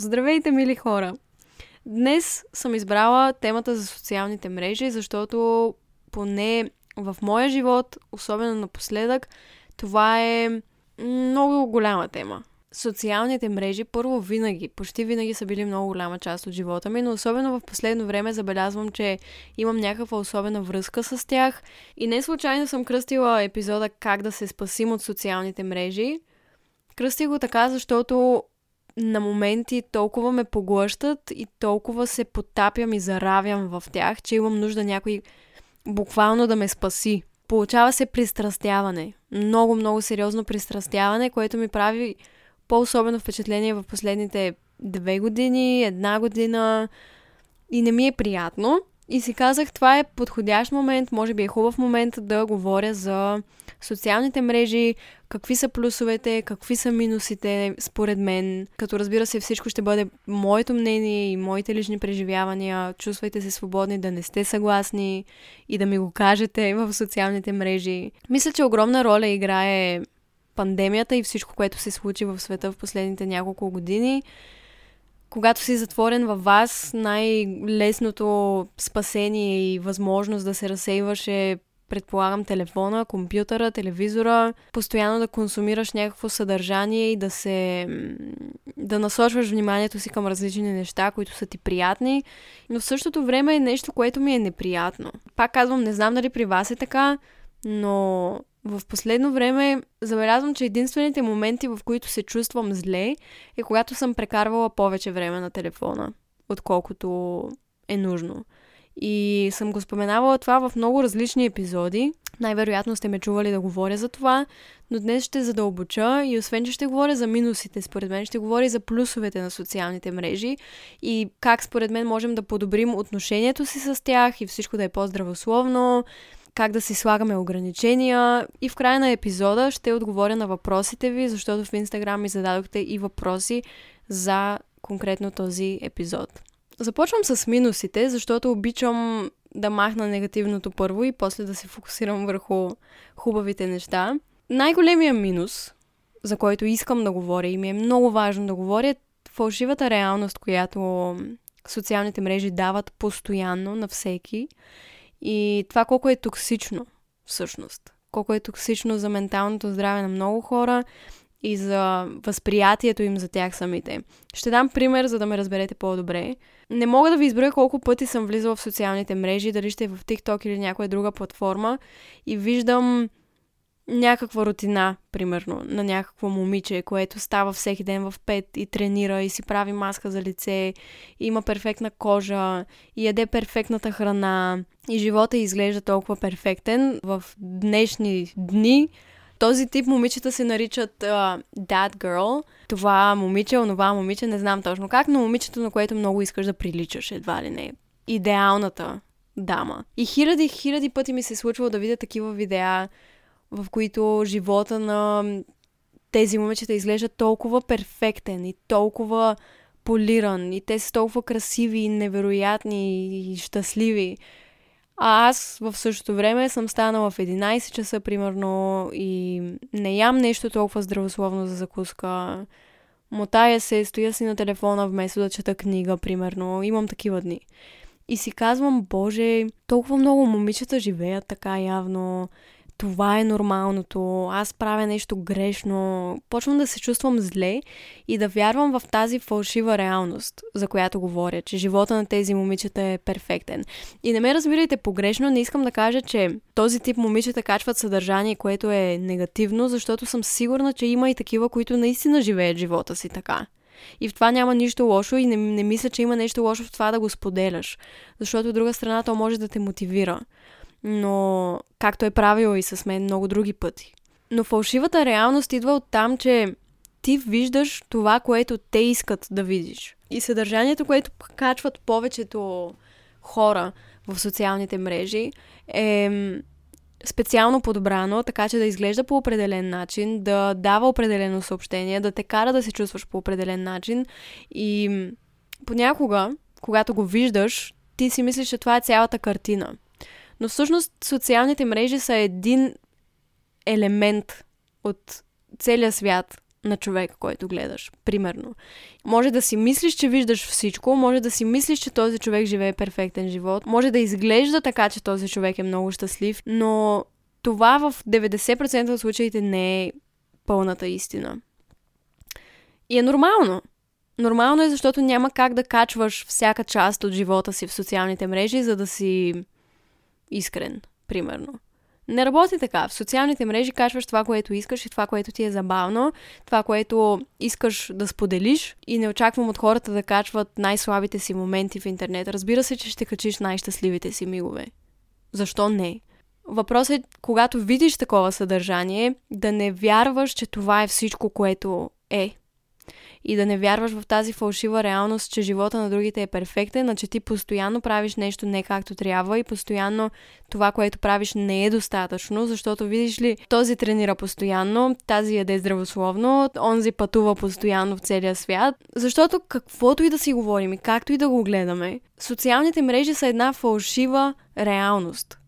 Здравейте, мили хора! Днес съм избрала темата за социалните мрежи, защото поне в моя живот, особено напоследък, това е много голяма тема. Социалните мрежи първо винаги, почти винаги са били много голяма част от живота ми, но особено в последно време забелязвам, че имам някаква особена връзка с тях и не случайно съм кръстила епизода как да се спасим от социалните мрежи. Кръсти го така, защото на моменти толкова ме поглъщат и толкова се потапям и заравям в тях, че имам нужда някой буквално да ме спаси. Получава се пристрастяване. Много, много сериозно пристрастяване, което ми прави по-особено впечатление в последните две години, една година и не ми е приятно. И си казах, това е подходящ момент, може би е хубав момент да говоря за социалните мрежи, какви са плюсовете, какви са минусите, според мен. Като разбира се, всичко ще бъде моето мнение и моите лични преживявания. Чувствайте се свободни да не сте съгласни и да ми го кажете в социалните мрежи. Мисля, че огромна роля играе пандемията и всичко, което се случи в света в последните няколко години когато си затворен във вас, най-лесното спасение и възможност да се разсейваш е предполагам телефона, компютъра, телевизора, постоянно да консумираш някакво съдържание и да се да насочваш вниманието си към различни неща, които са ти приятни, но в същото време е нещо, което ми е неприятно. Пак казвам, не знам дали при вас е така, но в последно време забелязвам, че единствените моменти, в които се чувствам зле, е когато съм прекарвала повече време на телефона, отколкото е нужно. И съм го споменавала това в много различни епизоди. Най-вероятно сте ме чували да говоря за това, но днес ще задълбоча и освен, че ще говоря за минусите, според мен ще говоря и за плюсовете на социалните мрежи и как според мен можем да подобрим отношението си с тях и всичко да е по-здравословно, как да си слагаме ограничения и в края на епизода ще отговоря на въпросите ви, защото в Инстаграм ми зададохте и въпроси за конкретно този епизод. Започвам с минусите, защото обичам да махна негативното първо и после да се фокусирам върху хубавите неща. Най-големия минус, за който искам да говоря и ми е много важно да говоря, е фалшивата реалност, която социалните мрежи дават постоянно на всеки и това колко е токсично, всъщност. Колко е токсично за менталното здраве на много хора и за възприятието им за тях самите. Ще дам пример, за да ме разберете по-добре. Не мога да ви изброя колко пъти съм влизала в социалните мрежи, дали ще е в TikTok или някоя друга платформа и виждам някаква рутина, примерно, на някакво момиче, което става всеки ден в 5 и тренира и си прави маска за лице, и има перфектна кожа, и яде перфектната храна, и живота изглежда толкова перфектен. В днешни дни този тип момичета се наричат uh, that girl. Това момиче, онова момиче, не знам точно как, но момичето, на което много искаш да приличаш, едва ли не. Идеалната дама. И хиляди, хиляди пъти ми се е случвало да видя такива видеа, в които живота на тези момичета изглежда толкова перфектен и толкова полиран и те са толкова красиви и невероятни и щастливи. А аз в същото време съм станала в 11 часа, примерно, и не ям нещо толкова здравословно за закуска. Мотая се, стоя си на телефона вместо да чета книга, примерно. Имам такива дни. И си казвам, боже, толкова много момичета живеят така явно това е нормалното, аз правя нещо грешно. Почвам да се чувствам зле и да вярвам в тази фалшива реалност, за която говоря, че живота на тези момичета е перфектен. И не ме разбирайте погрешно, не искам да кажа, че този тип момичета качват съдържание, което е негативно, защото съм сигурна, че има и такива, които наистина живеят живота си така. И в това няма нищо лошо и не, не мисля, че има нещо лошо в това да го споделяш. Защото от друга страна то може да те мотивира но както е правило и с мен много други пъти. Но фалшивата реалност идва от там, че ти виждаш това, което те искат да видиш. И съдържанието, което качват повечето хора в социалните мрежи е специално подбрано, така че да изглежда по определен начин, да дава определено съобщение, да те кара да се чувстваш по определен начин и понякога, когато го виждаш, ти си мислиш, че това е цялата картина. Но всъщност социалните мрежи са един елемент от целия свят, на човека, който гледаш. Примерно. Може да си мислиш, че виждаш всичко, може да си мислиш, че този човек живее перфектен живот, може да изглежда така, че този човек е много щастлив, но това в 90% от случаите не е пълната истина. И е нормално. Нормално е, защото няма как да качваш всяка част от живота си в социалните мрежи, за да си искрен, примерно. Не работи така. В социалните мрежи качваш това, което искаш и това, което ти е забавно, това, което искаш да споделиш и не очаквам от хората да качват най-слабите си моменти в интернет. Разбира се, че ще качиш най-щастливите си мигове. Защо не? Въпросът е, когато видиш такова съдържание, да не вярваш, че това е всичко, което е и да не вярваш в тази фалшива реалност, че живота на другите е перфектен, а ти постоянно правиш нещо не както трябва и постоянно това, което правиш не е достатъчно, защото видиш ли, този тренира постоянно, тази яде здравословно, онзи пътува постоянно в целия свят, защото каквото и да си говорим и както и да го гледаме, социалните мрежи са една фалшива реалност.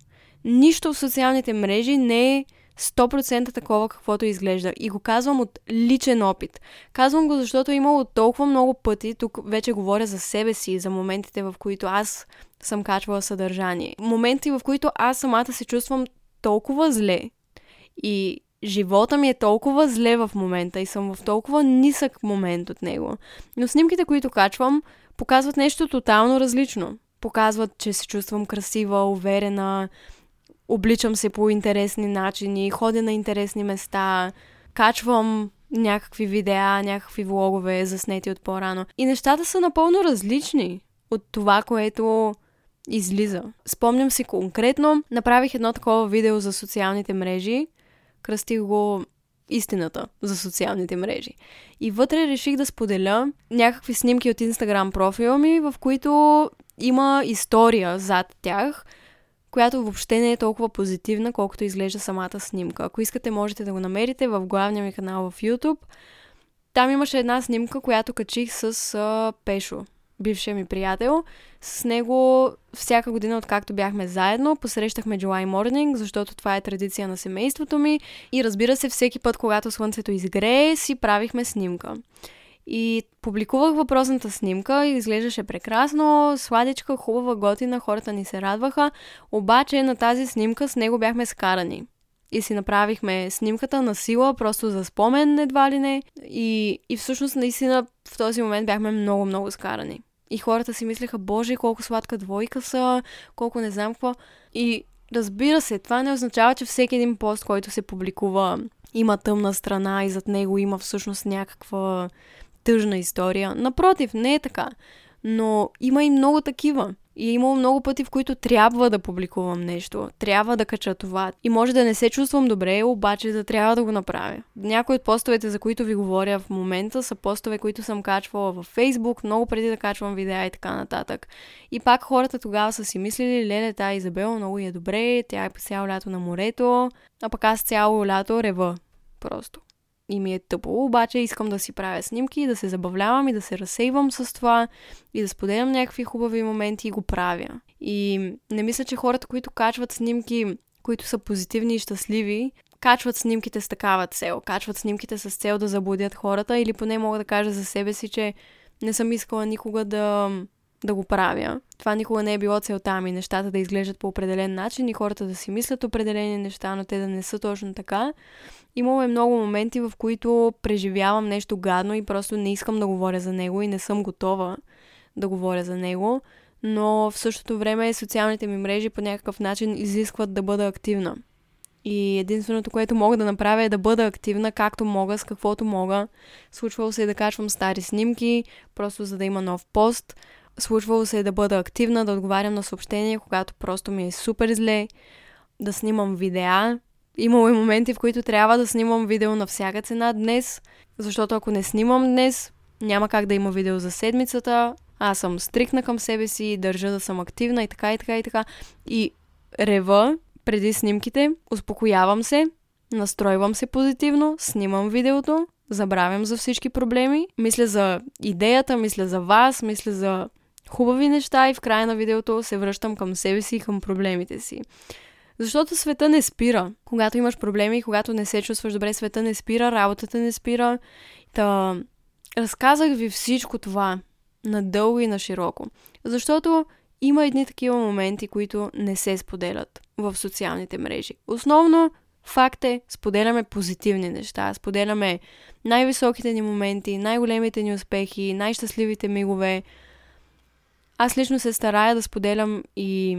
Нищо в социалните мрежи не е 100% такова каквото изглежда. И го казвам от личен опит. Казвам го, защото е имало толкова много пъти, тук вече говоря за себе си, за моментите, в които аз съм качвала съдържание. Моменти, в които аз самата се чувствам толкова зле и живота ми е толкова зле в момента и съм в толкова нисък момент от него. Но снимките, които качвам, показват нещо тотално различно. Показват, че се чувствам красива, уверена, обличам се по интересни начини, ходя на интересни места, качвам някакви видеа, някакви влогове, заснети от по-рано. И нещата са напълно различни от това, което излиза. Спомням си конкретно, направих едно такова видео за социалните мрежи, кръстих го истината за социалните мрежи. И вътре реших да споделя някакви снимки от Инстаграм профила ми, в които има история зад тях – която въобще не е толкова позитивна, колкото изглежда самата снимка. Ако искате, можете да го намерите в главния ми канал в YouTube. Там имаше една снимка, която качих с а, Пешо, бившия ми приятел. С него всяка година, откакто бяхме заедно, посрещахме July Morning, защото това е традиция на семейството ми. И разбира се, всеки път, когато слънцето изгрее, си правихме снимка. И публикувах въпросната снимка изглеждаше прекрасно, сладичка, хубава, готина, хората ни се радваха, обаче на тази снимка с него бяхме скарани. И си направихме снимката на сила, просто за спомен едва ли не. И, и всъщност наистина в този момент бяхме много-много скарани. И хората си мислеха, боже, колко сладка двойка са, колко не знам какво. И разбира се, това не означава, че всеки един пост, който се публикува, има тъмна страна и зад него има всъщност някаква тъжна история. Напротив, не е така. Но има и много такива. И е имало много пъти, в които трябва да публикувам нещо. Трябва да кача това. И може да не се чувствам добре, обаче да трябва да го направя. Някои от постовете, за които ви говоря в момента, са постове, които съм качвала във Facebook, много преди да качвам видеа и така нататък. И пак хората тогава са си мислили, леле, тая Изабела много е добре, тя е по цяло лято на морето, а пък аз цяло лято рева. Просто и ми е тъпо, обаче искам да си правя снимки, да се забавлявам и да се разсейвам с това и да споделям някакви хубави моменти и го правя. И не мисля, че хората, които качват снимки, които са позитивни и щастливи, качват снимките с такава цел, качват снимките с цел да заблудят хората или поне мога да кажа за себе си, че не съм искала никога да да го правя. Това никога не е било целта ми, нещата да изглеждат по определен начин и хората да си мислят определени неща, но те да не са точно така. Имало е много моменти, в които преживявам нещо гадно и просто не искам да говоря за него и не съм готова да говоря за него, но в същото време социалните ми мрежи по някакъв начин изискват да бъда активна. И единственото, което мога да направя е да бъда активна както мога, с каквото мога. Случвало се е да качвам стари снимки, просто за да има нов пост. Случвало се е да бъда активна, да отговарям на съобщения, когато просто ми е супер зле, да снимам видеа. Имало и моменти, в които трябва да снимам видео на всяка цена днес, защото ако не снимам днес, няма как да има видео за седмицата. Аз съм стрикна към себе си, държа да съм активна и така и така и така. И рева преди снимките, успокоявам се, настройвам се позитивно, снимам видеото, забравям за всички проблеми, мисля за идеята, мисля за вас, мисля за хубави неща и в края на видеото се връщам към себе си и към проблемите си. Защото света не спира. Когато имаш проблеми, когато не се чувстваш добре, света не спира, работата не спира. Та, разказах ви всичко това надълго и на широко. Защото има едни такива моменти, които не се споделят в социалните мрежи. Основно Факт е, споделяме позитивни неща, споделяме най-високите ни моменти, най-големите ни успехи, най-щастливите мигове. Аз лично се старая да споделям и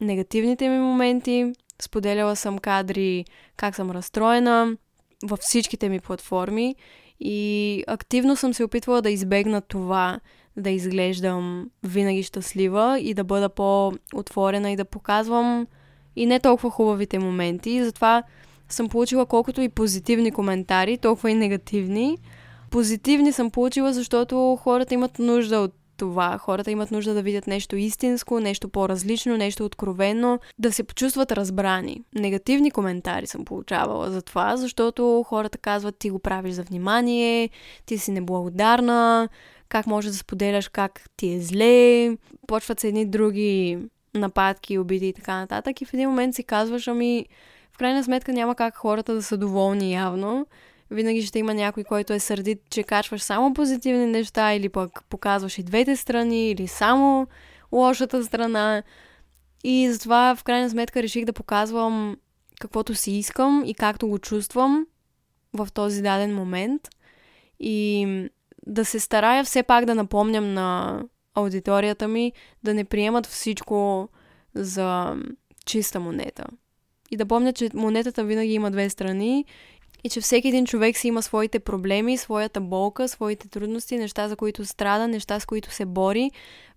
негативните ми моменти. Споделяла съм кадри как съм разстроена във всичките ми платформи и активно съм се опитвала да избегна това, да изглеждам винаги щастлива и да бъда по-отворена и да показвам и не толкова хубавите моменти. И затова съм получила колкото и позитивни коментари, толкова и негативни. Позитивни съм получила, защото хората имат нужда от това. Хората имат нужда да видят нещо истинско, нещо по-различно, нещо откровено, да се почувстват разбрани. Негативни коментари съм получавала за това, защото хората казват ти го правиш за внимание, ти си неблагодарна, как можеш да споделяш как ти е зле, почват се едни други нападки, обиди и така нататък. И в един момент си казваш, ами, в крайна сметка няма как хората да са доволни явно. Винаги ще има някой, който е сърдит, че качваш само позитивни неща или пък показваш и двете страни, или само лошата страна. И затова в крайна сметка реших да показвам каквото си искам и както го чувствам в този даден момент. И да се старая все пак да напомням на аудиторията ми да не приемат всичко за чиста монета. И да помня, че монетата винаги има две страни и че всеки един човек си има своите проблеми, своята болка, своите трудности, неща, за които страда, неща, с които се бори,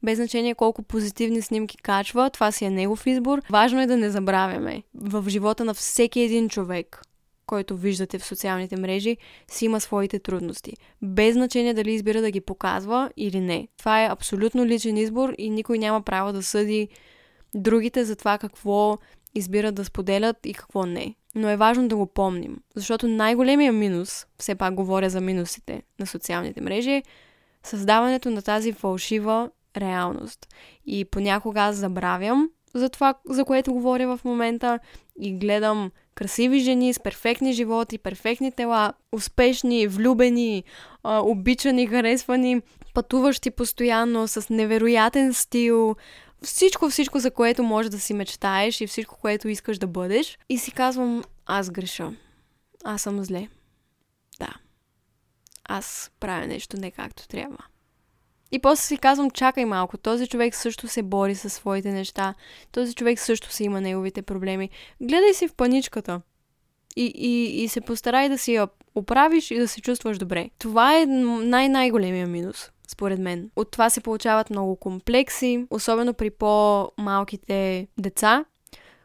без значение колко позитивни снимки качва, това си е негов избор. Важно е да не забравяме в живота на всеки един човек който виждате в социалните мрежи, си има своите трудности. Без значение дали избира да ги показва или не. Това е абсолютно личен избор и никой няма право да съди другите за това какво избират да споделят и какво не. Но е важно да го помним, защото най-големия минус, все пак говоря за минусите на социалните мрежи, е създаването на тази фалшива реалност. И понякога аз забравям за това, за което говоря в момента и гледам красиви жени с перфектни животи, перфектни тела, успешни, влюбени, обичани, харесвани, пътуващи постоянно, с невероятен стил, всичко, всичко, за което можеш да си мечтаеш и всичко, което искаш да бъдеш. И си казвам, аз греша. Аз съм зле. Да. Аз правя нещо не както трябва. И после си казвам, чакай малко, този човек също се бори със своите неща, този човек също си има неговите проблеми. Гледай си в паничката и, и, и се постарай да си я оправиш и да се чувстваш добре. Това е най-най-големия минус според мен. От това се получават много комплекси, особено при по-малките деца,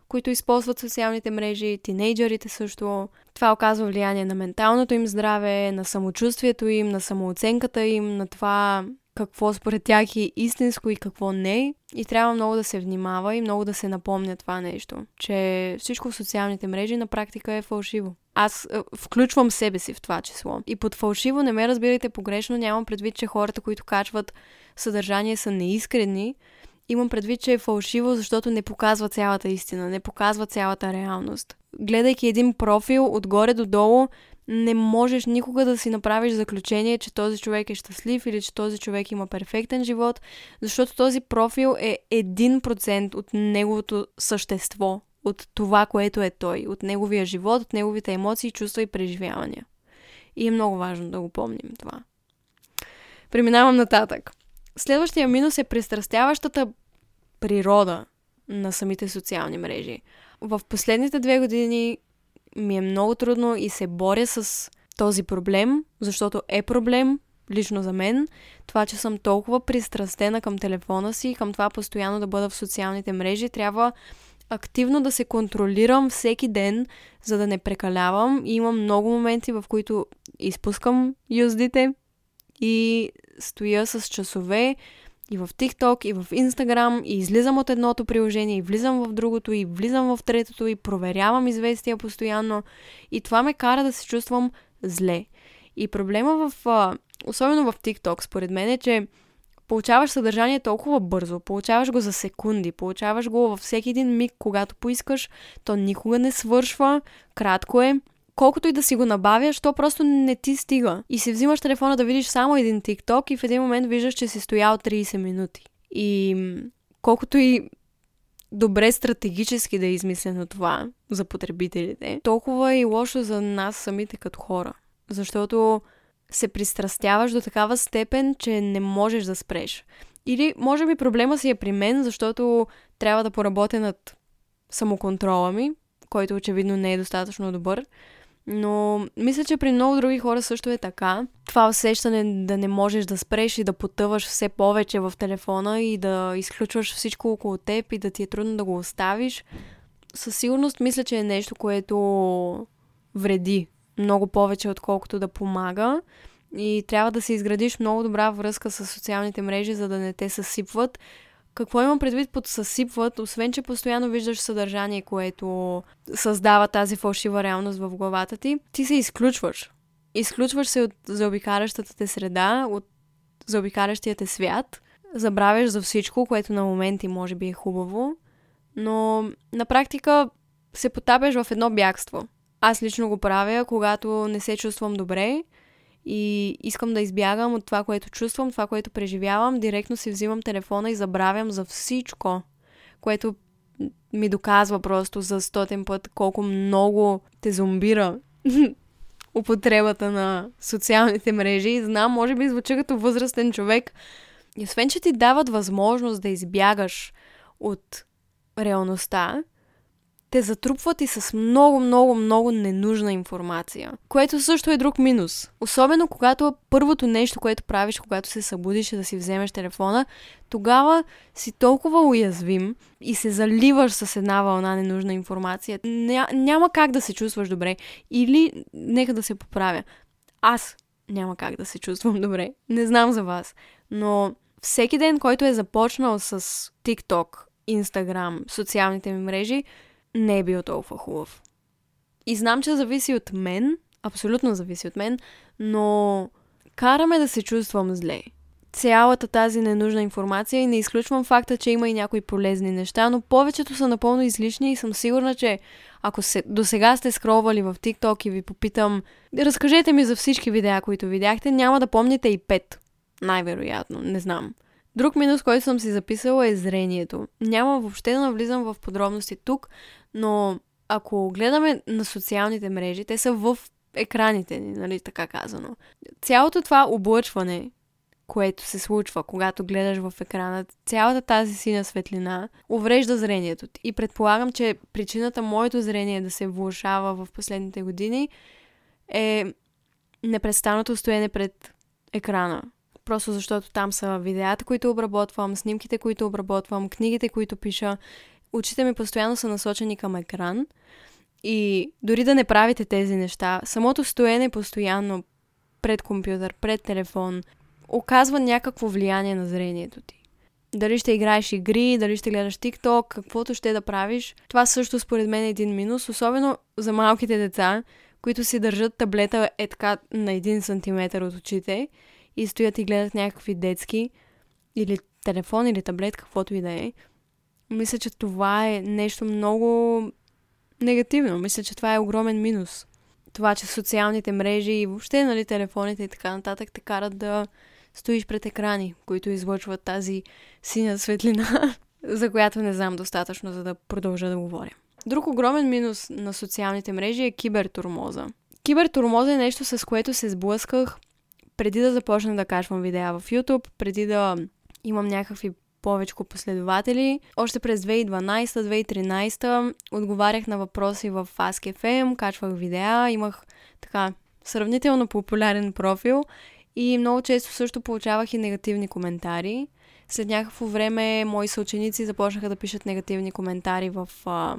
които използват социалните мрежи, тинейджерите също. Това оказва влияние на менталното им здраве, на самочувствието им, на самооценката им, на това какво според тях е истинско и какво не. И трябва много да се внимава и много да се напомня това нещо, че всичко в социалните мрежи на практика е фалшиво. Аз е, включвам себе си в това число. И под фалшиво не ме разбирайте погрешно, нямам предвид, че хората, които качват съдържание са неискрени. Имам предвид, че е фалшиво, защото не показва цялата истина, не показва цялата реалност. Гледайки един профил отгоре до долу, не можеш никога да си направиш заключение, че този човек е щастлив или че този човек има перфектен живот, защото този профил е 1% от неговото същество, от това, което е той, от неговия живот, от неговите емоции, чувства и преживявания. И е много важно да го помним това. Преминавам нататък. Следващия минус е пристрастяващата природа на самите социални мрежи. В последните две години ми е много трудно и се боря с този проблем, защото е проблем лично за мен. Това, че съм толкова пристрастена към телефона си, към това постоянно да бъда в социалните мрежи, трябва активно да се контролирам всеки ден, за да не прекалявам. И имам много моменти, в които изпускам юздите и стоя с часове и в TikTok, и в Instagram, и излизам от едното приложение, и влизам в другото, и влизам в третото, и проверявам известия постоянно. И това ме кара да се чувствам зле. И проблема в, особено в TikTok, според мен е, че Получаваш съдържание толкова бързо, получаваш го за секунди, получаваш го във всеки един миг, когато поискаш, то никога не свършва, кратко е. Колкото и да си го набавяш, то просто не ти стига. И си взимаш телефона да видиш само един TikTok и в един момент виждаш, че си стоял 30 минути. И колкото и добре стратегически да е измислено това за потребителите, толкова и лошо за нас самите като хора. Защото се пристрастяваш до такава степен, че не можеш да спреш. Или, може би, проблема си е при мен, защото трябва да поработя над самоконтрола ми, който очевидно не е достатъчно добър. Но мисля, че при много други хора също е така. Това усещане да не можеш да спреш и да потъваш все повече в телефона и да изключваш всичко около теб и да ти е трудно да го оставиш, със сигурност мисля, че е нещо, което вреди много повече, отколкото да помага. И трябва да се изградиш много добра връзка с социалните мрежи, за да не те съсипват. Какво имам предвид под съсипват? Освен, че постоянно виждаш съдържание, което създава тази фалшива реалност в главата ти, ти се изключваш. Изключваш се от заобикалящата те среда, от заобикалящия те свят. Забравяш за всичко, което на моменти може би е хубаво, но на практика се потапяш в едно бягство. Аз лично го правя, когато не се чувствам добре и искам да избягам от това, което чувствам, това, което преживявам. Директно си взимам телефона и забравям за всичко, което ми доказва просто за стотен път колко много те зомбира употребата на социалните мрежи. И знам, може би звуча като възрастен човек. И освен, че ти дават възможност да избягаш от реалността, те затрупват и с много, много, много ненужна информация, което също е друг минус. Особено когато първото нещо, което правиш, когато се събудиш е да си вземеш телефона, тогава си толкова уязвим и се заливаш с една вълна ненужна информация. Ня, няма как да се чувстваш добре. Или, нека да се поправя, аз няма как да се чувствам добре. Не знам за вас. Но всеки ден, който е започнал с TikTok, Instagram, социалните ми мрежи, не е бил толкова хубав. И знам, че зависи от мен, абсолютно зависи от мен, но караме да се чувствам зле. Цялата тази ненужна информация и не изключвам факта, че има и някои полезни неща, но повечето са напълно излишни и съм сигурна, че ако се, до сега сте скролвали в TikTok и ви попитам, разкажете ми за всички видеа, които видяхте, няма да помните и пет. Най-вероятно, не знам. Друг минус, който съм си записала е зрението. Няма въобще да навлизам в подробности тук, но ако гледаме на социалните мрежи, те са в екраните ни, нали, така казано. Цялото това облъчване, което се случва, когато гледаш в екрана, цялата тази синя светлина уврежда зрението ти. И предполагам, че причината моето зрение да се влушава в последните години е непрестанното стоене пред екрана. Просто защото там са видеята, които обработвам, снимките, които обработвам, книгите, които пиша очите ми постоянно са насочени към екран и дори да не правите тези неща, самото стоене постоянно пред компютър, пред телефон, оказва някакво влияние на зрението ти. Дали ще играеш игри, дали ще гледаш TikTok, каквото ще да правиш. Това също според мен е един минус, особено за малките деца, които си държат таблета е така на един сантиметър от очите и стоят и гледат някакви детски или телефон или таблет, каквото и да е. Мисля, че това е нещо много негативно. Мисля, че това е огромен минус. Това, че социалните мрежи и въобще нали, телефоните и така нататък те карат да стоиш пред екрани, които излъчват тази синя светлина, за която не знам достатъчно, за да продължа да говоря. Друг огромен минус на социалните мрежи е кибертурмоза. Кибертурмоза е нещо, с което се сблъсках преди да започна да качвам видеа в YouTube, преди да имам някакви повече последователи. Още през 2012-2013 отговарях на въпроси в Ask.fm, качвах видеа, имах така сравнително популярен профил и много често също получавах и негативни коментари. След някакво време мои съученици започнаха да пишат негативни коментари в а,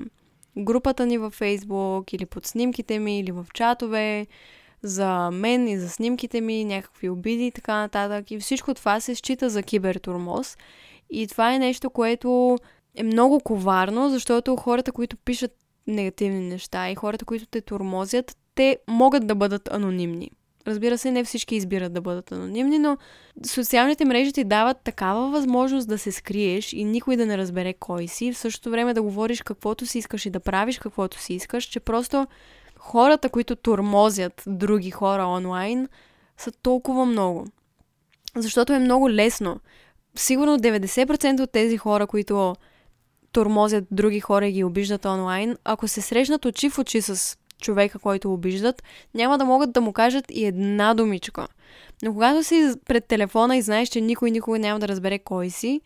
групата ни във Facebook или под снимките ми или в чатове за мен и за снимките ми, някакви обиди и така нататък. И всичко това се счита за кибертурмоз. И това е нещо, което е много коварно, защото хората, които пишат негативни неща и хората, които те тормозят, те могат да бъдат анонимни. Разбира се, не всички избират да бъдат анонимни, но социалните мрежи ти дават такава възможност да се скриеш и никой да не разбере кой си, в същото време да говориш каквото си искаш и да правиш каквото си искаш, че просто хората, които турмозят други хора онлайн, са толкова много. Защото е много лесно. Сигурно 90% от тези хора, които тормозят други хора и ги обиждат онлайн, ако се срещнат очи в очи с човека, който обиждат, няма да могат да му кажат и една думичка. Но когато си пред телефона и знаеш, че никой никога няма да разбере кой си,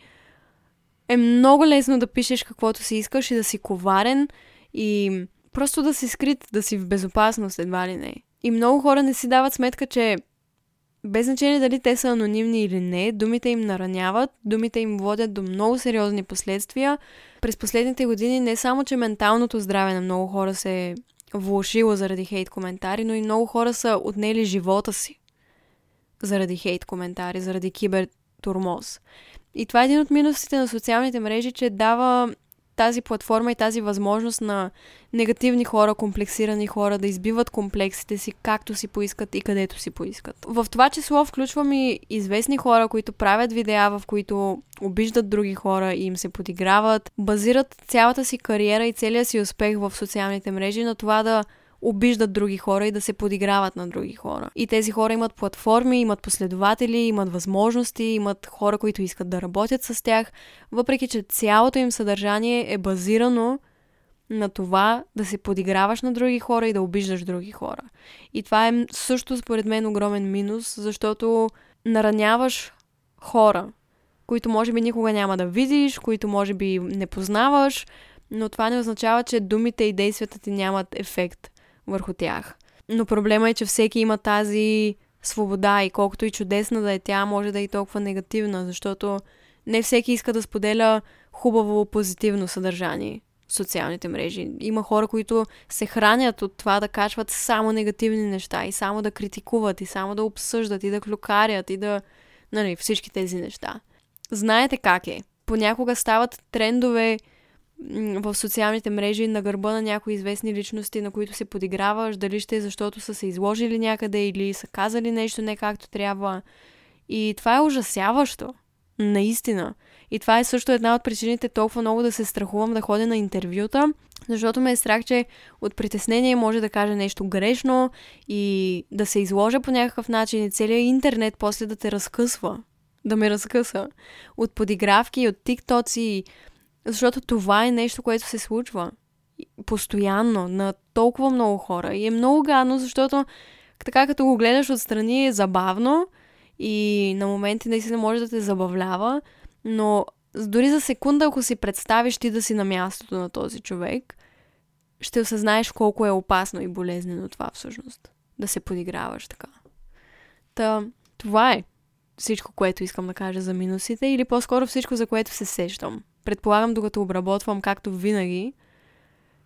е много лесно да пишеш каквото си искаш и да си коварен и просто да си скрит, да си в безопасност едва ли не. И много хора не си дават сметка, че без значение дали те са анонимни или не, думите им нараняват, думите им водят до много сериозни последствия. През последните години не само, че менталното здраве на много хора се е влушило заради хейт коментари, но и много хора са отнели живота си заради хейт коментари, заради кибертурмоз. И това е един от минусите на социалните мрежи, че дава тази платформа и тази възможност на негативни хора, комплексирани хора да избиват комплексите си както си поискат и където си поискат. В това число включвам и известни хора, които правят видеа, в които обиждат други хора и им се подиграват, базират цялата си кариера и целия си успех в социалните мрежи на това да обиждат други хора и да се подиграват на други хора. И тези хора имат платформи, имат последователи, имат възможности, имат хора, които искат да работят с тях, въпреки че цялото им съдържание е базирано на това да се подиграваш на други хора и да обиждаш други хора. И това е също според мен огромен минус, защото нараняваш хора, които може би никога няма да видиш, които може би не познаваш, но това не означава, че думите и действията ти нямат ефект върху тях. Но проблема е, че всеки има тази свобода и колкото и чудесна да е тя, може да е и толкова негативна, защото не всеки иска да споделя хубаво, позитивно съдържание в социалните мрежи. Има хора, които се хранят от това да качват само негативни неща и само да критикуват и само да обсъждат и да клюкарят и да... Нали, всички тези неща. Знаете как е. Понякога стават трендове в социалните мрежи на гърба на някои известни личности, на които се подиграваш, дали ще е защото са се изложили някъде или са казали нещо не както трябва. И това е ужасяващо. Наистина. И това е също една от причините толкова много да се страхувам да ходя на интервюта, защото ме е страх, че от притеснение може да кажа нещо грешно и да се изложа по някакъв начин и целият интернет после да те разкъсва. Да ме разкъса. От подигравки, от тиктоци, защото това е нещо, което се случва постоянно на толкова много хора. И е много гадно, защото така като го гледаш отстрани е забавно и на моменти наистина може да те забавлява, но дори за секунда, ако си представиш ти да си на мястото на този човек, ще осъзнаеш колко е опасно и болезнено това всъщност. Да се подиграваш така. Та, това е всичко, което искам да кажа за минусите или по-скоро всичко, за което се сещам предполагам, докато обработвам, както винаги,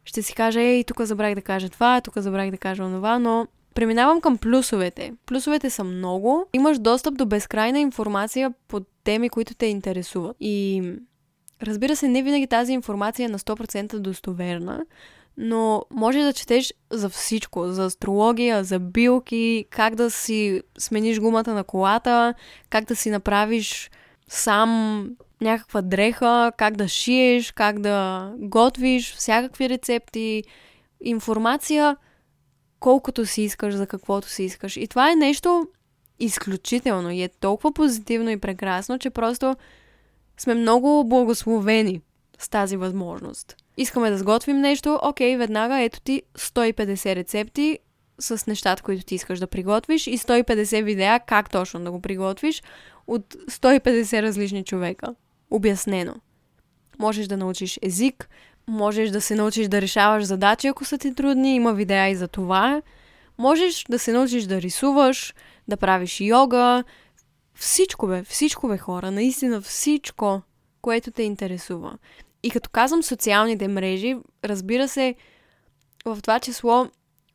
ще си кажа, ей, тук забравих да кажа това, тук забравих да кажа онова, но преминавам към плюсовете. Плюсовете са много. Имаш достъп до безкрайна информация по теми, които те интересуват. И разбира се, не винаги тази информация е на 100% достоверна, но може да четеш за всичко. За астрология, за билки, как да си смениш гумата на колата, как да си направиш сам някаква дреха, как да шиеш, как да готвиш, всякакви рецепти, информация, колкото си искаш, за каквото си искаш. И това е нещо изключително и е толкова позитивно и прекрасно, че просто сме много благословени с тази възможност. Искаме да сготвим нещо, окей, веднага ето ти 150 рецепти с нещата, които ти искаш да приготвиш и 150 видеа как точно да го приготвиш от 150 различни човека обяснено. Можеш да научиш език, можеш да се научиш да решаваш задачи, ако са ти трудни, има видеа и за това. Можеш да се научиш да рисуваш, да правиш йога, всичко бе, всичко бе хора, наистина всичко, което те интересува. И като казвам социалните мрежи, разбира се, в това число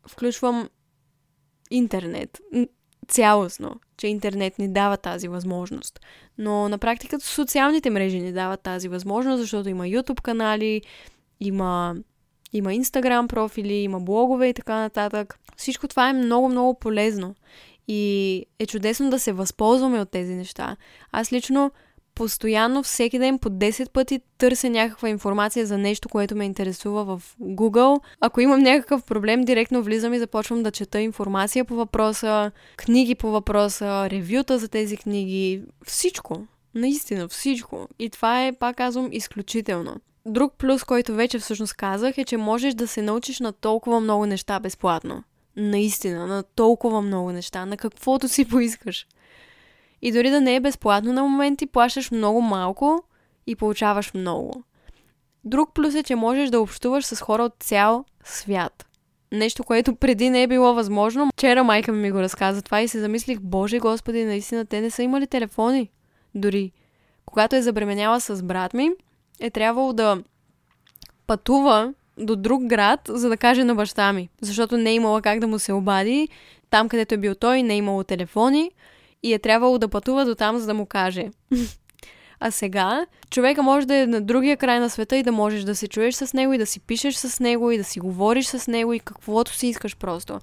включвам интернет цялостно, че интернет ни дава тази възможност. Но на практика социалните мрежи ни дават тази възможност, защото има YouTube канали, има, има Instagram профили, има блогове и така нататък. Всичко това е много, много полезно. И е чудесно да се възползваме от тези неща. Аз лично постоянно всеки ден по 10 пъти търся някаква информация за нещо, което ме интересува в Google. Ако имам някакъв проблем, директно влизам и започвам да чета информация по въпроса, книги по въпроса, ревюта за тези книги, всичко. Наистина всичко. И това е, пак казвам, изключително. Друг плюс, който вече всъщност казах, е, че можеш да се научиш на толкова много неща безплатно. Наистина, на толкова много неща, на каквото си поискаш. И дори да не е безплатно на моменти, плащаш много малко и получаваш много. Друг плюс е, че можеш да общуваш с хора от цял свят. Нещо, което преди не е било възможно. Вчера майка ми го разказа това и се замислих, Боже Господи, наистина те не са имали телефони. Дори. Когато е забременяла с брат ми, е трябвало да пътува до друг град, за да каже на баща ми. Защото не е имала как да му се обади. Там, където е бил той, не е имало телефони и е трябвало да пътува до там, за да му каже. А сега човека може да е на другия край на света и да можеш да се чуеш с него и да си пишеш с него и да си говориш с него и каквото си искаш просто.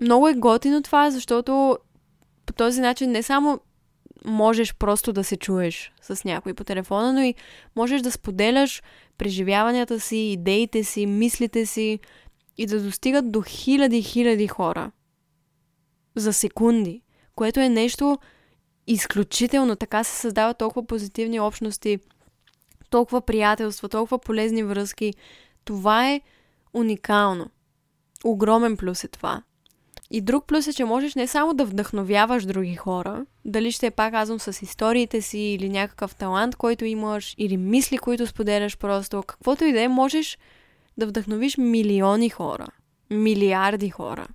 Много е готино това, защото по този начин не само можеш просто да се чуеш с някой по телефона, но и можеш да споделяш преживяванията си, идеите си, мислите си и да достигат до хиляди хиляди хора. За секунди което е нещо изключително. Така се създават толкова позитивни общности, толкова приятелства, толкова полезни връзки. Това е уникално. Огромен плюс е това. И друг плюс е, че можеш не само да вдъхновяваш други хора, дали ще е пак казвам с историите си или някакъв талант, който имаш, или мисли, които споделяш просто, каквото и да е, можеш да вдъхновиш милиони хора, милиарди хора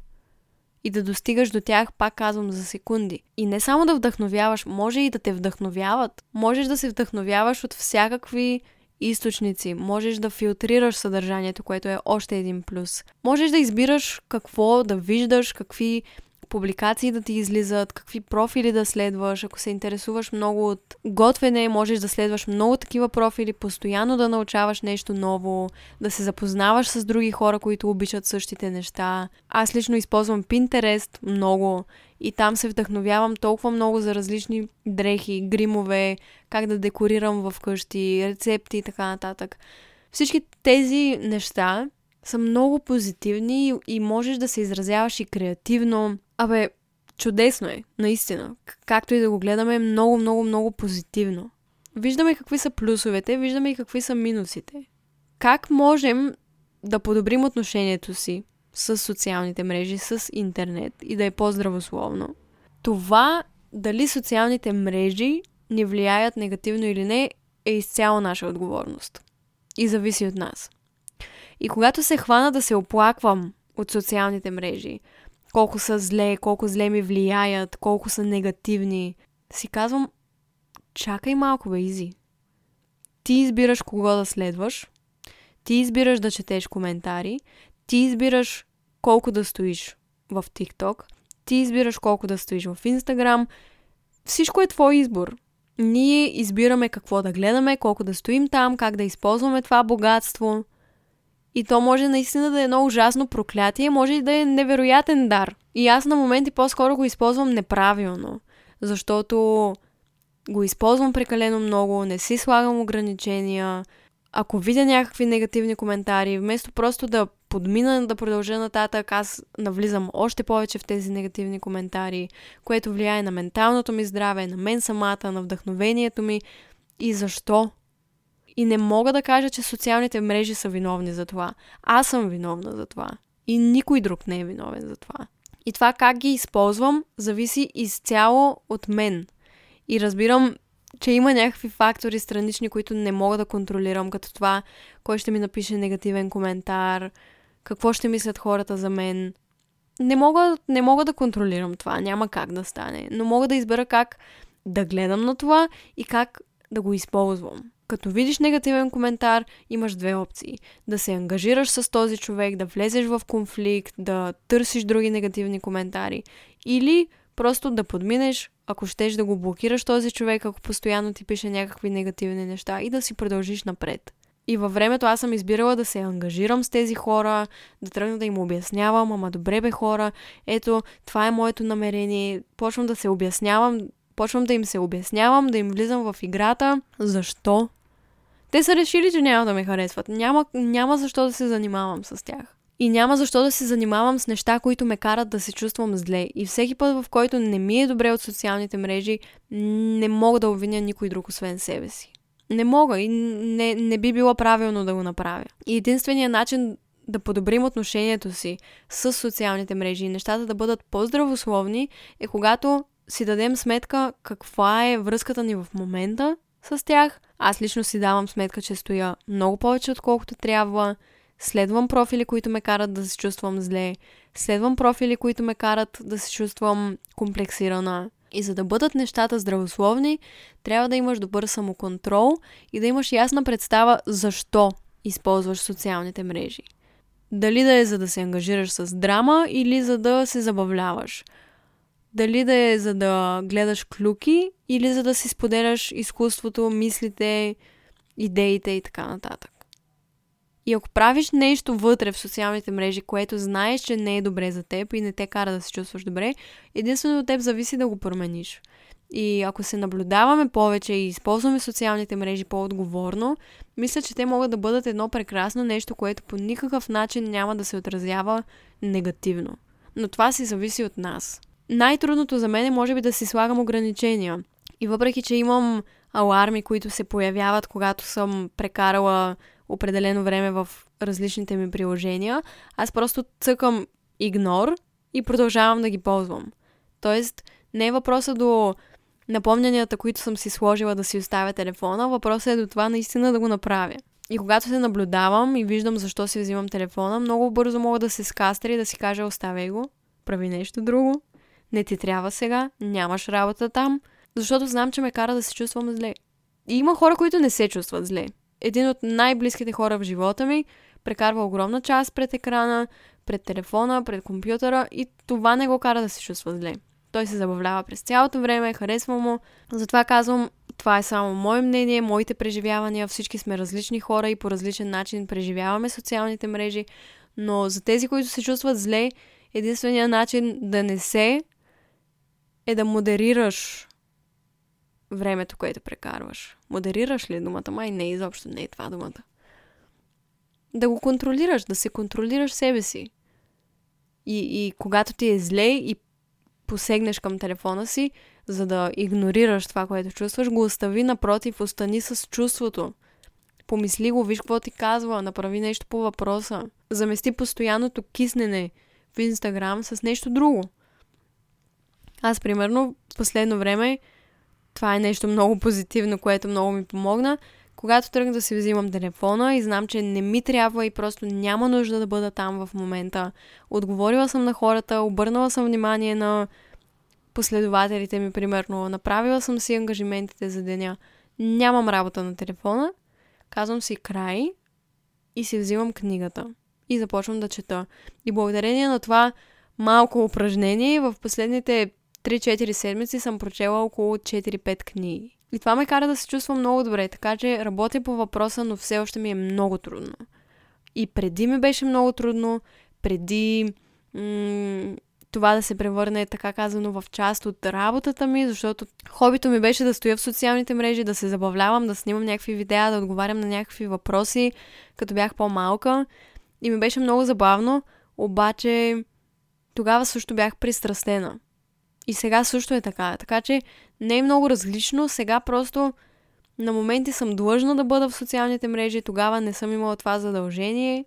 и да достигаш до тях, пак казвам, за секунди. И не само да вдъхновяваш, може и да те вдъхновяват. Можеш да се вдъхновяваш от всякакви източници. Можеш да филтрираш съдържанието, което е още един плюс. Можеш да избираш какво да виждаш, какви публикации да ти излизат, какви профили да следваш. Ако се интересуваш много от готвене, можеш да следваш много такива профили, постоянно да научаваш нещо ново, да се запознаваш с други хора, които обичат същите неща. Аз лично използвам Pinterest много и там се вдъхновявам толкова много за различни дрехи, гримове, как да декорирам в къщи, рецепти и така нататък. Всички тези неща са много позитивни и можеш да се изразяваш и креативно. Абе, чудесно е, наистина. Както и да го гледаме, много, много, много позитивно. Виждаме какви са плюсовете, виждаме и какви са минусите. Как можем да подобрим отношението си с социалните мрежи, с интернет и да е по-здравословно? Това дали социалните мрежи ни влияят негативно или не е изцяло наша отговорност. И зависи от нас. И когато се хвана да се оплаквам от социалните мрежи, колко са зле, колко зле ми влияят, колко са негативни, си казвам, чакай малко, бе, Изи. Ти избираш кого да следваш, ти избираш да четеш коментари, ти избираш колко да стоиш в TikTok, ти избираш колко да стоиш в Instagram. Всичко е твой избор. Ние избираме какво да гледаме, колко да стоим там, как да използваме това богатство – и то може наистина да е едно ужасно проклятие, може и да е невероятен дар. И аз на моменти по-скоро го използвам неправилно, защото го използвам прекалено много, не си слагам ограничения. Ако видя някакви негативни коментари, вместо просто да подмина да продължа нататък, аз навлизам още повече в тези негативни коментари, което влияе на менталното ми здраве, на мен самата, на вдъхновението ми. И защо? И не мога да кажа, че социалните мрежи са виновни за това. Аз съм виновна за това. И никой друг не е виновен за това. И това как ги използвам, зависи изцяло от мен. И разбирам, че има някакви фактори странични, които не мога да контролирам, като това, кой ще ми напише негативен коментар, какво ще мислят хората за мен. Не мога, не мога да контролирам това, няма как да стане, но мога да избера как да гледам на това и как да го използвам. Като видиш негативен коментар, имаш две опции. Да се ангажираш с този човек, да влезеш в конфликт, да търсиш други негативни коментари. Или просто да подминеш, ако щеш да го блокираш този човек, ако постоянно ти пише някакви негативни неща и да си продължиш напред. И във времето аз съм избирала да се ангажирам с тези хора, да тръгна да им обяснявам, ама добре бе хора, ето, това е моето намерение. Почвам да се обяснявам, почвам да им се обяснявам, да им влизам в играта. Защо? Те са решили, че няма да ме харесват. Няма, няма защо да се занимавам с тях. И няма защо да се занимавам с неща, които ме карат да се чувствам зле. И всеки път, в който не ми е добре от социалните мрежи, не мога да обвиня никой друг, освен себе си. Не мога и не, не би било правилно да го направя. И единственият начин да подобрим отношението си с социалните мрежи и нещата да бъдат по-здравословни е когато си дадем сметка каква е връзката ни в момента с тях. Аз лично си давам сметка, че стоя много повече отколкото трябва. Следвам профили, които ме карат да се чувствам зле. Следвам профили, които ме карат да се чувствам комплексирана. И за да бъдат нещата здравословни, трябва да имаш добър самоконтрол и да имаш ясна представа защо използваш социалните мрежи. Дали да е за да се ангажираш с драма или за да се забавляваш. Дали да е за да гледаш клюки или за да си споделяш изкуството, мислите, идеите и така нататък. И ако правиш нещо вътре в социалните мрежи, което знаеш, че не е добре за теб и не те кара да се чувстваш добре, единствено от теб зависи да го промениш. И ако се наблюдаваме повече и използваме социалните мрежи по-отговорно, мисля, че те могат да бъдат едно прекрасно нещо, което по никакъв начин няма да се отразява негативно. Но това си зависи от нас. Най-трудното за мен е може би да си слагам ограничения. И въпреки, че имам аларми, които се появяват, когато съм прекарала определено време в различните ми приложения, аз просто цъкам игнор и продължавам да ги ползвам. Тоест, не е въпроса до напомнянията, които съм си сложила да си оставя телефона, въпросът е до това наистина да го направя. И когато се наблюдавам и виждам защо си взимам телефона, много бързо мога да се скастри и да си кажа оставяй го, прави нещо друго, не ти трябва сега, нямаш работа там, защото знам, че ме кара да се чувствам зле. И има хора, които не се чувстват зле един от най-близките хора в живота ми прекарва огромна част пред екрана, пред телефона, пред компютъра и това не го кара да се чувства зле. Той се забавлява през цялото време, харесва му. Затова казвам, това е само мое мнение, моите преживявания. Всички сме различни хора и по различен начин преживяваме социалните мрежи. Но за тези, които се чувстват зле, единственият начин да не се е да модерираш времето, което прекарваш. Модерираш ли думата? Май не, изобщо не е това думата. Да го контролираш, да се контролираш себе си. И, и когато ти е зле и посегнеш към телефона си, за да игнорираш това, което чувстваш, го остави напротив, остани с чувството. Помисли го, виж какво ти казва, направи нещо по въпроса. Замести постоянното киснене в Инстаграм с нещо друго. Аз, примерно, в последно време това е нещо много позитивно, което много ми помогна. Когато тръгна да си взимам телефона и знам, че не ми трябва и просто няма нужда да бъда там в момента. Отговорила съм на хората, обърнала съм внимание на последователите ми, примерно. Направила съм си ангажиментите за деня. Нямам работа на телефона. Казвам си край и си взимам книгата. И започвам да чета. И благодарение на това малко упражнение в последните 3-4 седмици съм прочела около 4-5 книги. И това ме кара да се чувствам много добре, така че работя по въпроса, но все още ми е много трудно. И преди ми беше много трудно, преди м- това да се превърне, така казано, в част от работата ми, защото хобито ми беше да стоя в социалните мрежи, да се забавлявам, да снимам някакви видеа, да отговарям на някакви въпроси, като бях по-малка. И ми беше много забавно, обаче тогава също бях пристрастена. И сега също е така. Така че не е много различно. Сега просто на моменти съм длъжна да бъда в социалните мрежи. Тогава не съм имала това задължение.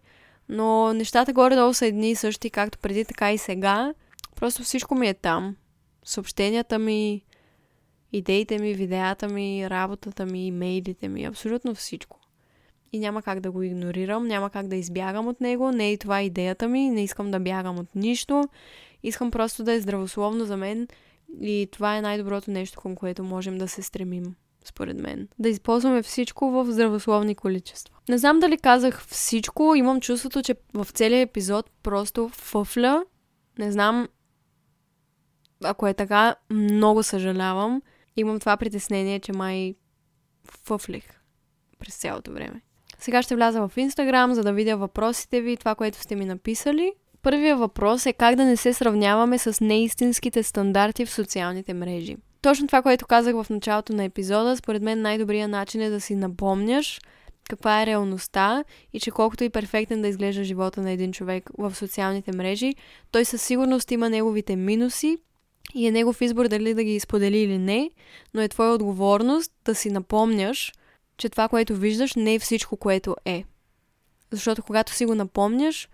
Но нещата горе-долу са едни и същи, както преди, така и сега. Просто всичко ми е там. Съобщенията ми, идеите ми, видеята ми, работата ми, имейлите ми, абсолютно всичко. И няма как да го игнорирам, няма как да избягам от него, не е и това идеята ми, не искам да бягам от нищо. Искам просто да е здравословно за мен и това е най-доброто нещо, към което можем да се стремим, според мен. Да използваме всичко в здравословни количества. Не знам дали казах всичко, имам чувството, че в целия епизод просто фъфля. Не знам, ако е така, много съжалявам. Имам това притеснение, че май фъфлих през цялото време. Сега ще вляза в Инстаграм, за да видя въпросите ви, това, което сте ми написали. Първият въпрос е как да не се сравняваме с неистинските стандарти в социалните мрежи. Точно това, което казах в началото на епизода, според мен най-добрият начин е да си напомняш каква е реалността и че колкото и перфектен да изглежда живота на един човек в социалните мрежи, той със сигурност има неговите минуси и е негов избор дали да ги сподели или не, но е твоя отговорност да си напомняш, че това, което виждаш, не е всичко, което е. Защото когато си го напомняш,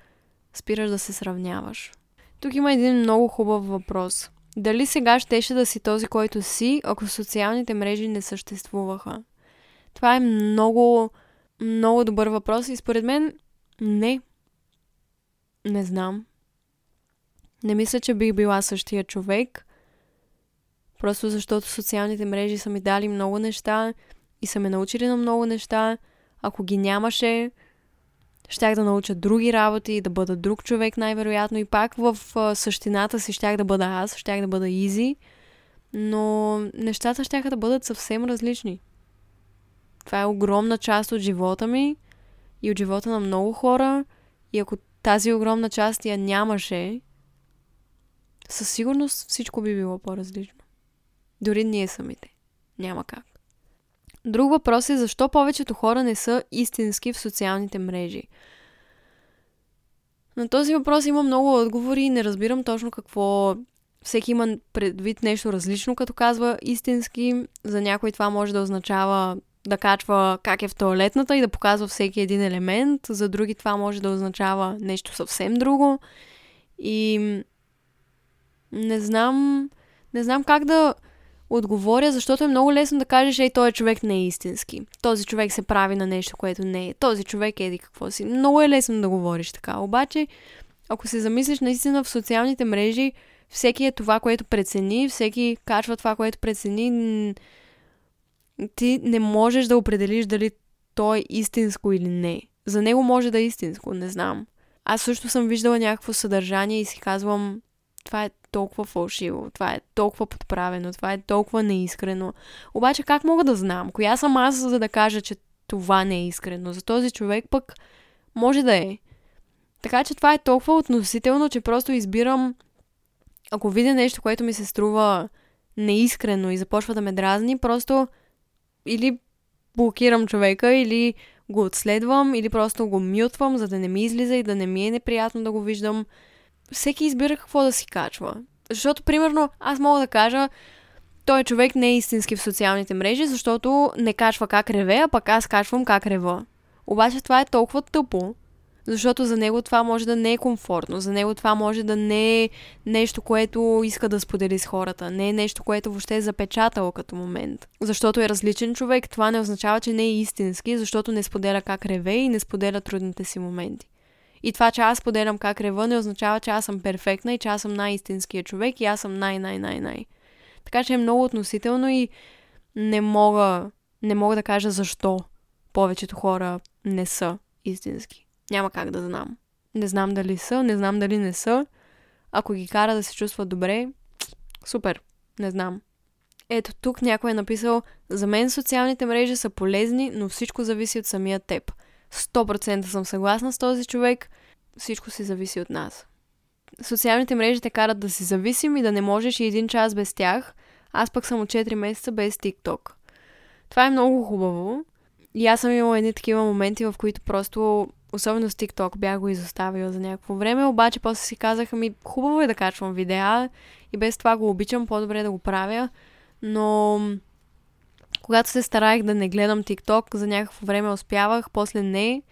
спираш да се сравняваш. Тук има един много хубав въпрос. Дали сега щеше да си този, който си, ако социалните мрежи не съществуваха? Това е много, много добър въпрос и според мен не. Не знам. Не мисля, че бих била същия човек. Просто защото социалните мрежи са ми дали много неща и са ме научили на много неща. Ако ги нямаше, щях да науча други работи, да бъда друг човек най-вероятно и пак в същината си щях да бъда аз, щях да бъда изи, но нещата щяха да бъдат съвсем различни. Това е огромна част от живота ми и от живота на много хора и ако тази огромна част я нямаше, със сигурност всичко би било по-различно. Дори ние самите. Няма как. Друг въпрос е защо повечето хора не са истински в социалните мрежи. На този въпрос има много отговори и не разбирам точно какво всеки има предвид нещо различно, като казва истински. За някой това може да означава да качва как е в туалетната и да показва всеки един елемент. За други това може да означава нещо съвсем друго. И не знам, не знам как да отговоря, защото е много лесно да кажеш, ей, този човек не е истински. Този човек се прави на нещо, което не е. Този човек еди какво си. Много е лесно да говориш така. Обаче, ако се замислиш наистина в социалните мрежи, всеки е това, което прецени, всеки качва това, което прецени. Ти не можеш да определиш дали то е истинско или не. За него може да е истинско, не знам. Аз също съм виждала някакво съдържание и си казвам, това е толкова фалшиво, това е толкова подправено, това е толкова неискрено. Обаче как мога да знам? Коя съм аз, за да кажа, че това не е искрено? За този човек пък може да е. Така че това е толкова относително, че просто избирам, ако видя нещо, което ми се струва неискрено и започва да ме дразни, просто или блокирам човека, или го отследвам, или просто го мютвам, за да не ми излиза и да не ми е неприятно да го виждам всеки избира какво да си качва. Защото, примерно, аз мога да кажа, той човек не е истински в социалните мрежи, защото не качва как реве, а пък аз качвам как рева. Обаче това е толкова тъпо, защото за него това може да не е комфортно, за него това може да не е нещо, което иска да сподели с хората, не е нещо, което въобще е запечатало като момент. Защото е различен човек, това не означава, че не е истински, защото не споделя как реве и не споделя трудните си моменти. И това, че аз поделям как рева, не означава, че аз съм перфектна и че аз съм най-истинския човек и аз съм най-най-най-най. Така че е много относително и не мога, не мога да кажа защо повечето хора не са истински. Няма как да знам. Не знам дали са, не знам дали не са. Ако ги кара да се чувстват добре, супер. Не знам. Ето тук някой е написал, за мен социалните мрежи са полезни, но всичко зависи от самия теб. 100% съм съгласна с този човек. Всичко си зависи от нас. Социалните мрежи те карат да си зависим и да не можеш и един час без тях. Аз пък съм от 4 месеца без TikTok. Това е много хубаво. И аз съм имала едни такива моменти, в които просто, особено с TikTok, бях го изоставила за някакво време, обаче после си казаха ми, хубаво е да качвам видеа и без това го обичам, по-добре да го правя, но когато се стараех да не гледам TikTok, за някакво време успявах, после не.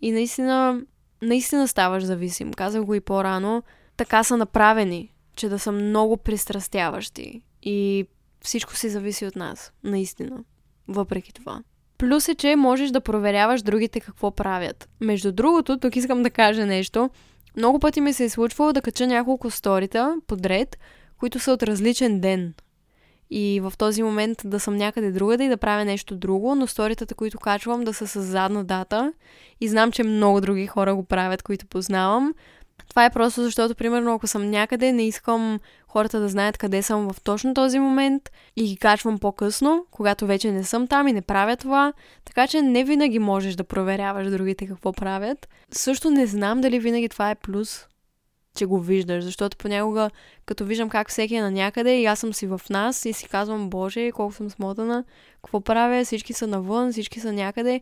И наистина, наистина ставаш зависим. Казах го и по-рано. Така са направени, че да са много пристрастяващи. И всичко си зависи от нас. Наистина. Въпреки това. Плюс е, че можеш да проверяваш другите какво правят. Между другото, тук искам да кажа нещо. Много пъти ми се е случвало да кача няколко сторита подред, които са от различен ден и в този момент да съм някъде другаде и да правя нещо друго, но сторитата, които качвам, да са с задна дата и знам, че много други хора го правят, които познавам. Това е просто защото, примерно, ако съм някъде, не искам хората да знаят къде съм в точно този момент и ги качвам по-късно, когато вече не съм там и не правя това. Така че не винаги можеш да проверяваш другите какво правят. Също не знам дали винаги това е плюс, че го виждаш, защото понякога, като виждам как всеки е на някъде и аз съм си в нас и си казвам, боже, колко съм смотана, какво правя, всички са навън, всички са някъде.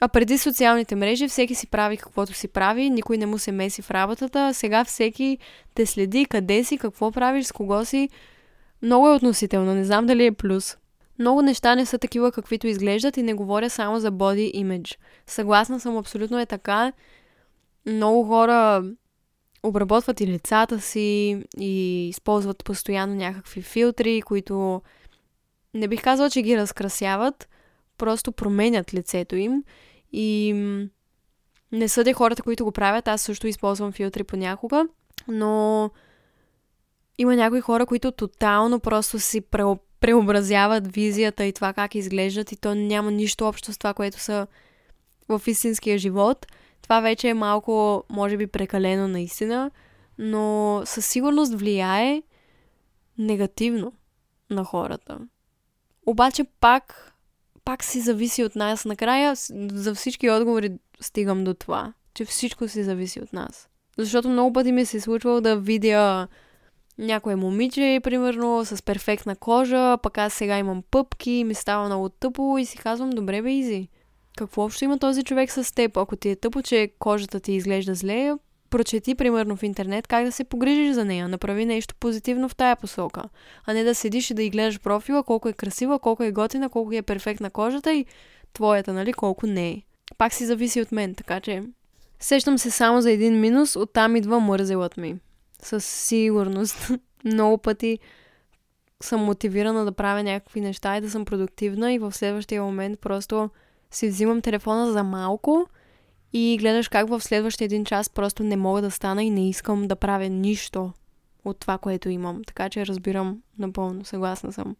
А преди социалните мрежи всеки си прави каквото си прави, никой не му се меси в работата, сега всеки те следи къде си, какво правиш, с кого си. Много е относително, не знам дали е плюс. Много неща не са такива, каквито изглеждат и не говоря само за body image. Съгласна съм, абсолютно е така. Много хора обработват и лицата си и използват постоянно някакви филтри, които не бих казала, че ги разкрасяват, просто променят лицето им и не съдя хората, които го правят. Аз също използвам филтри понякога, но има някои хора, които тотално просто си преобразяват визията и това как изглеждат и то няма нищо общо с това, което са в истинския живот. Това вече е малко, може би, прекалено наистина, но със сигурност влияе негативно на хората. Обаче пак, пак си зависи от нас. Накрая за всички отговори стигам до това, че всичко си зависи от нас. Защото много пъти ми се е случвало да видя някое момиче, примерно, с перфектна кожа, пък аз сега имам пъпки ми става много тъпо и си казвам, добре бе, Изи. Какво общо има този човек с теб? Ако ти е тъпо, че кожата ти изглежда зле, прочети, примерно, в интернет как да се погрижиш за нея. Направи нещо позитивно в тая посока. А не да седиш и да й гледаш профила, колко е красива, колко е готина, колко е перфектна кожата и твоята, нали, колко не е. Пак си зависи от мен, така че... Сещам се само за един минус, оттам идва мързелът ми. Със сигурност. Много пъти съм мотивирана да правя някакви неща и да съм продуктивна и в следващия момент просто си взимам телефона за малко и гледаш как в следващия един час просто не мога да стана и не искам да правя нищо от това, което имам. Така че разбирам напълно, съгласна съм.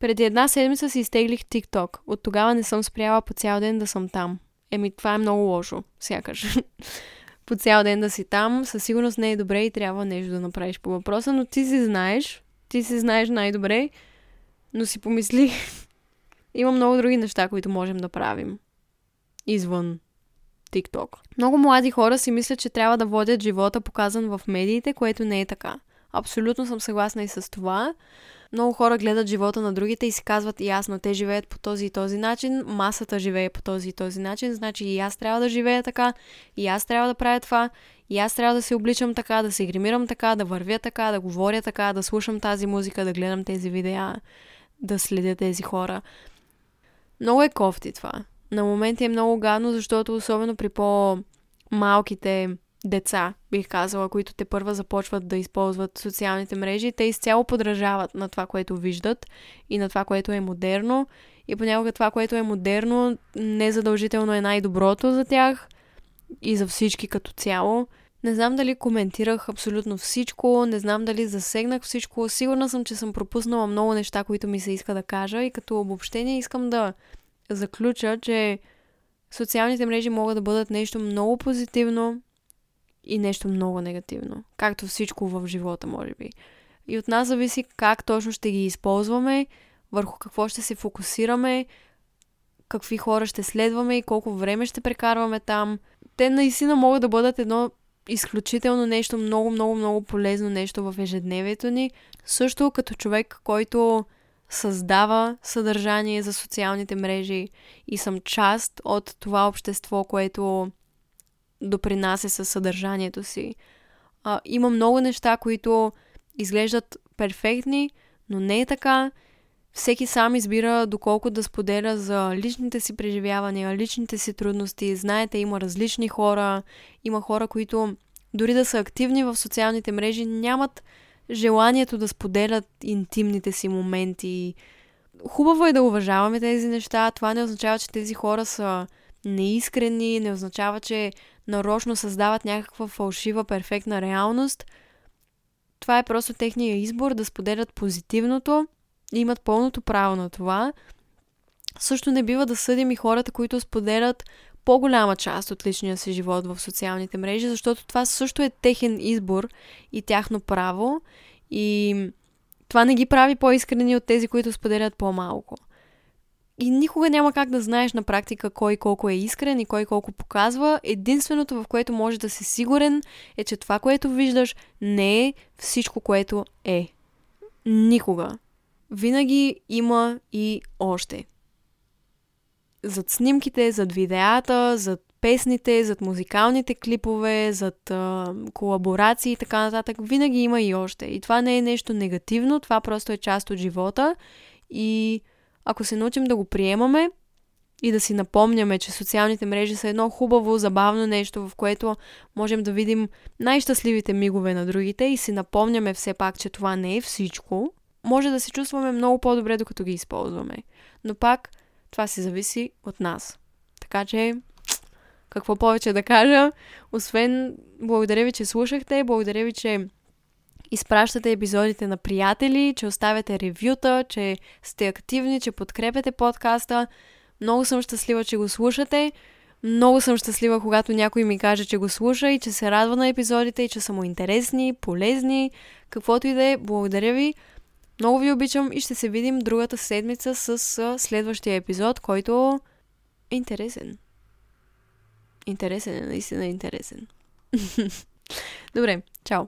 Преди една седмица си изтеглих TikTok. От тогава не съм спряла по цял ден да съм там. Еми, това е много лошо, сякаш. по цял ден да си там, със сигурност не е добре и трябва нещо да направиш по въпроса, но ти си знаеш, ти си знаеш най-добре, но си помисли, има много други неща, които можем да правим. Извън TikTok. Много млади хора си мислят, че трябва да водят живота показан в медиите, което не е така. Абсолютно съм съгласна и с това. Много хора гледат живота на другите и си казват, ясно, те живеят по този и този начин, масата живее по този и този начин, значи и аз трябва да живея така, и аз трябва да правя това, и аз трябва да се обличам така, да се гримирам така, да вървя така, да говоря така, да слушам тази музика, да гледам тези видеа, да следя тези хора. Много е кофти това. На моменти е много гадно, защото особено при по-малките деца, бих казала, които те първа започват да използват социалните мрежи, те изцяло подражават на това, което виждат и на това, което е модерно. И понякога това, което е модерно, не задължително е най-доброто за тях и за всички като цяло. Не знам дали коментирах абсолютно всичко, не знам дали засегнах всичко. Сигурна съм, че съм пропуснала много неща, които ми се иска да кажа и като обобщение искам да заключа, че социалните мрежи могат да бъдат нещо много позитивно и нещо много негативно. Както всичко в живота, може би. И от нас зависи как точно ще ги използваме, върху какво ще се фокусираме, какви хора ще следваме и колко време ще прекарваме там. Те наистина могат да бъдат едно изключително нещо, много, много, много полезно нещо в ежедневието ни. Също като човек, който създава съдържание за социалните мрежи и съм част от това общество, което допринася със съдържанието си. А, има много неща, които изглеждат перфектни, но не е така. Всеки сам избира доколко да споделя за личните си преживявания, личните си трудности. Знаете, има различни хора. Има хора, които дори да са активни в социалните мрежи, нямат желанието да споделят интимните си моменти. Хубаво е да уважаваме тези неща. Това не означава, че тези хора са неискрени, не означава, че нарочно създават някаква фалшива, перфектна реалност. Това е просто техния избор да споделят позитивното и имат пълното право на това. Също не бива да съдим и хората, които споделят по-голяма част от личния си живот в социалните мрежи, защото това също е техен избор и тяхно право. И това не ги прави по-искрени от тези, които споделят по-малко. И никога няма как да знаеш на практика кой колко е искрен и кой колко показва. Единственото, в което може да си сигурен, е, че това, което виждаш, не е всичко, което е. Никога. Винаги има и още. Зад снимките, зад видеята, зад песните, зад музикалните клипове, зад а, колаборации и така нататък, винаги има и още. И това не е нещо негативно, това просто е част от живота и ако се научим да го приемаме и да си напомняме, че социалните мрежи са едно хубаво, забавно нещо, в което можем да видим най-щастливите мигове на другите и си напомняме все пак, че това не е всичко, може да се чувстваме много по-добре, докато ги използваме. Но пак, това си зависи от нас. Така че, какво повече да кажа, освен благодаря ви, че слушахте, благодаря ви, че изпращате епизодите на приятели, че оставяте ревюта, че сте активни, че подкрепяте подкаста. Много съм щастлива, че го слушате. Много съм щастлива, когато някой ми каже, че го слуша и че се радва на епизодите и че са му интересни, полезни, каквото и да е. Благодаря ви. Много ви обичам и ще се видим другата седмица с следващия епизод, който е интересен. Интересен е, наистина интересен. Добре, чао!